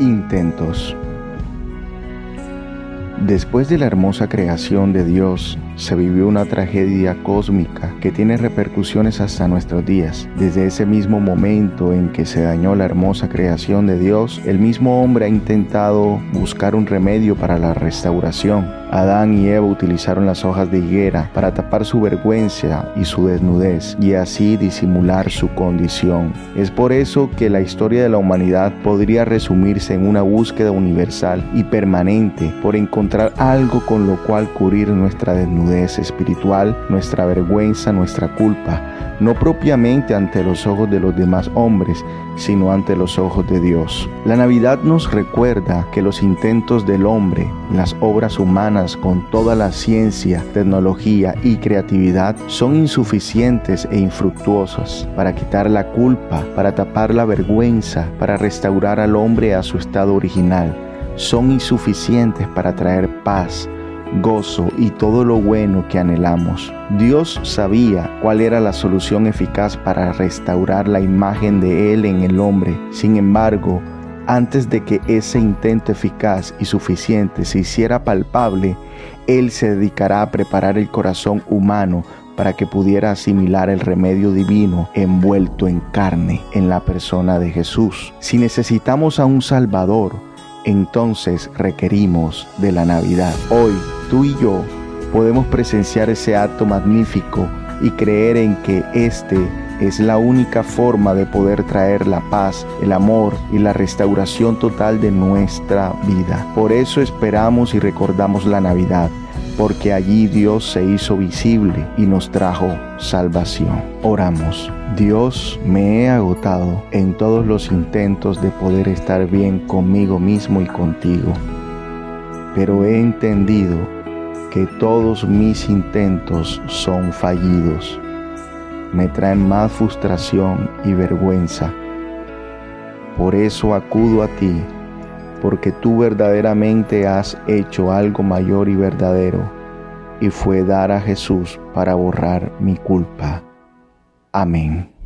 Intentos. Después de la hermosa creación de Dios, se vivió una tragedia cósmica que tiene repercusiones hasta nuestros días. Desde ese mismo momento en que se dañó la hermosa creación de Dios, el mismo hombre ha intentado buscar un remedio para la restauración. Adán y Eva utilizaron las hojas de higuera para tapar su vergüenza y su desnudez y así disimular su condición. Es por eso que la historia de la humanidad podría resumirse en una búsqueda universal y permanente por encontrar algo con lo cual cubrir nuestra desnudez espiritual, nuestra vergüenza, nuestra culpa, no propiamente ante los ojos de los demás hombres, sino ante los ojos de Dios. La Navidad nos recuerda que los intentos del hombre, las obras humanas con toda la ciencia, tecnología y creatividad son insuficientes e infructuosas para quitar la culpa, para tapar la vergüenza, para restaurar al hombre a su estado original. Son insuficientes para traer paz, gozo y todo lo bueno que anhelamos. Dios sabía cuál era la solución eficaz para restaurar la imagen de Él en el hombre. Sin embargo, antes de que ese intento eficaz y suficiente se hiciera palpable, Él se dedicará a preparar el corazón humano para que pudiera asimilar el remedio divino envuelto en carne en la persona de Jesús. Si necesitamos a un Salvador, entonces requerimos de la Navidad. Hoy, tú y yo podemos presenciar ese acto magnífico y creer en que este es la única forma de poder traer la paz, el amor y la restauración total de nuestra vida. Por eso esperamos y recordamos la Navidad, porque allí Dios se hizo visible y nos trajo salvación. Oramos. Dios, me he agotado en todos los intentos de poder estar bien conmigo mismo y contigo, pero he entendido que todos mis intentos son fallidos. Me traen más frustración y vergüenza. Por eso acudo a ti, porque tú verdaderamente has hecho algo mayor y verdadero, y fue dar a Jesús para borrar mi culpa. Amén.